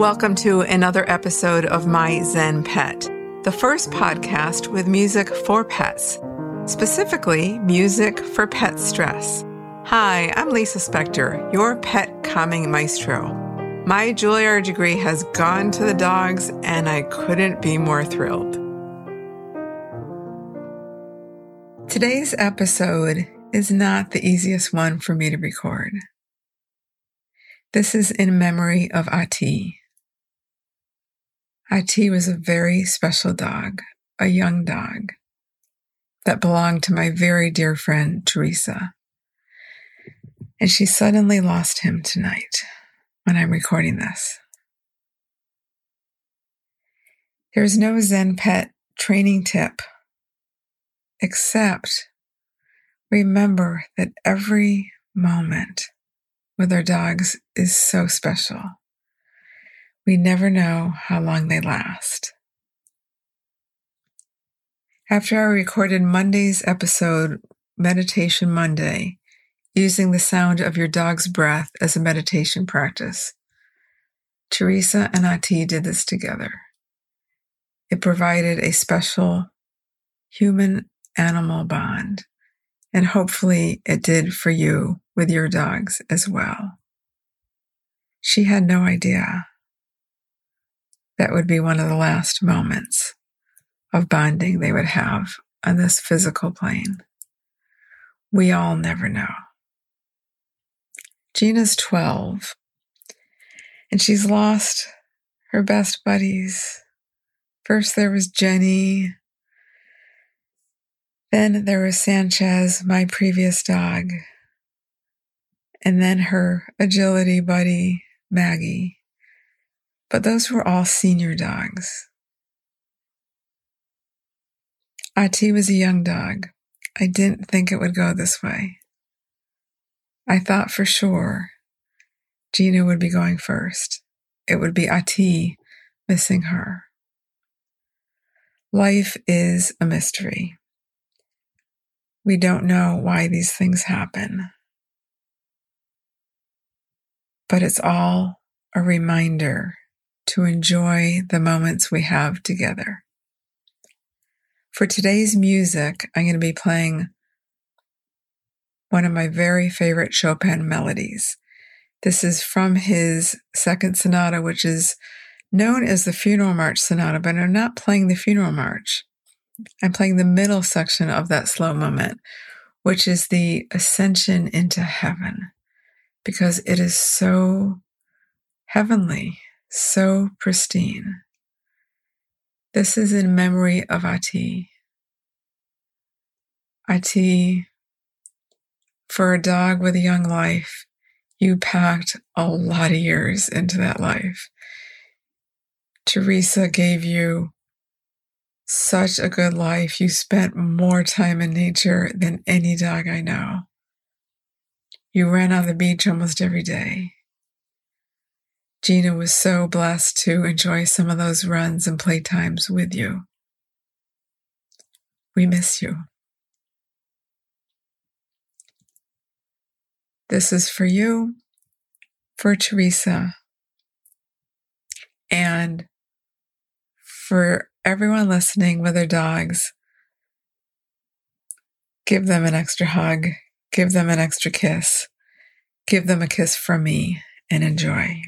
Welcome to another episode of My Zen Pet, the first podcast with music for pets, specifically music for pet stress. Hi, I'm Lisa Spector, your pet calming maestro. My Juilliard degree has gone to the dogs, and I couldn't be more thrilled. Today's episode is not the easiest one for me to record. This is in memory of Ati. Ati was a very special dog, a young dog that belonged to my very dear friend Teresa. And she suddenly lost him tonight when I'm recording this. There's no Zen pet training tip except remember that every moment with our dogs is so special. We never know how long they last. After I recorded Monday's episode, Meditation Monday, using the sound of your dog's breath as a meditation practice, Teresa and Ati did this together. It provided a special human animal bond, and hopefully it did for you with your dogs as well. She had no idea that would be one of the last moments of bonding they would have on this physical plane. We all never know. Gina's 12, and she's lost her best buddies. First, there was Jenny. Then there was Sanchez, my previous dog. And then her agility buddy, Maggie. But those were all senior dogs. Ati was a young dog. I didn't think it would go this way. I thought for sure Gina would be going first. It would be Ati missing her. Life is a mystery. We don't know why these things happen. But it's all a reminder to enjoy the moments we have together. For today's music, I'm going to be playing one of my very favorite Chopin melodies. This is from his second sonata, which is known as the Funeral March Sonata, but I'm not playing the Funeral March. I'm playing the middle section of that slow moment, which is the ascension into heaven, because it is so heavenly so pristine. This is in memory of Ati. Ati, for a dog with a young life, you packed a lot of years into that life. Teresa gave you such a good life. You spent more time in nature than any dog I know. You ran on the beach almost every day. Gina was so blessed to enjoy some of those runs and playtimes with you. We miss you. This is for you, for Teresa, and for everyone listening with their dogs. Give them an extra hug, give them an extra kiss, give them a kiss from me, and enjoy.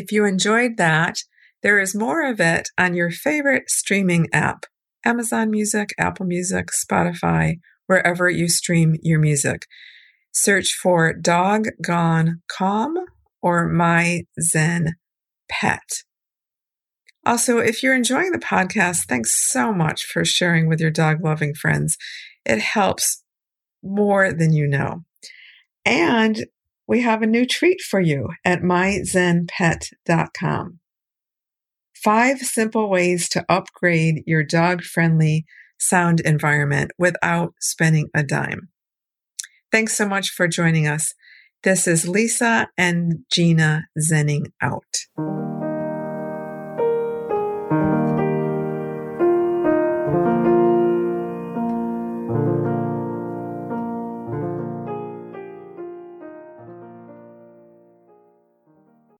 If you enjoyed that, there is more of it on your favorite streaming app Amazon Music, Apple Music, Spotify, wherever you stream your music. Search for Dog Gone Calm or My Zen Pet. Also, if you're enjoying the podcast, thanks so much for sharing with your dog loving friends. It helps more than you know. And we have a new treat for you at myzenpet.com. Five simple ways to upgrade your dog friendly sound environment without spending a dime. Thanks so much for joining us. This is Lisa and Gina Zenning out.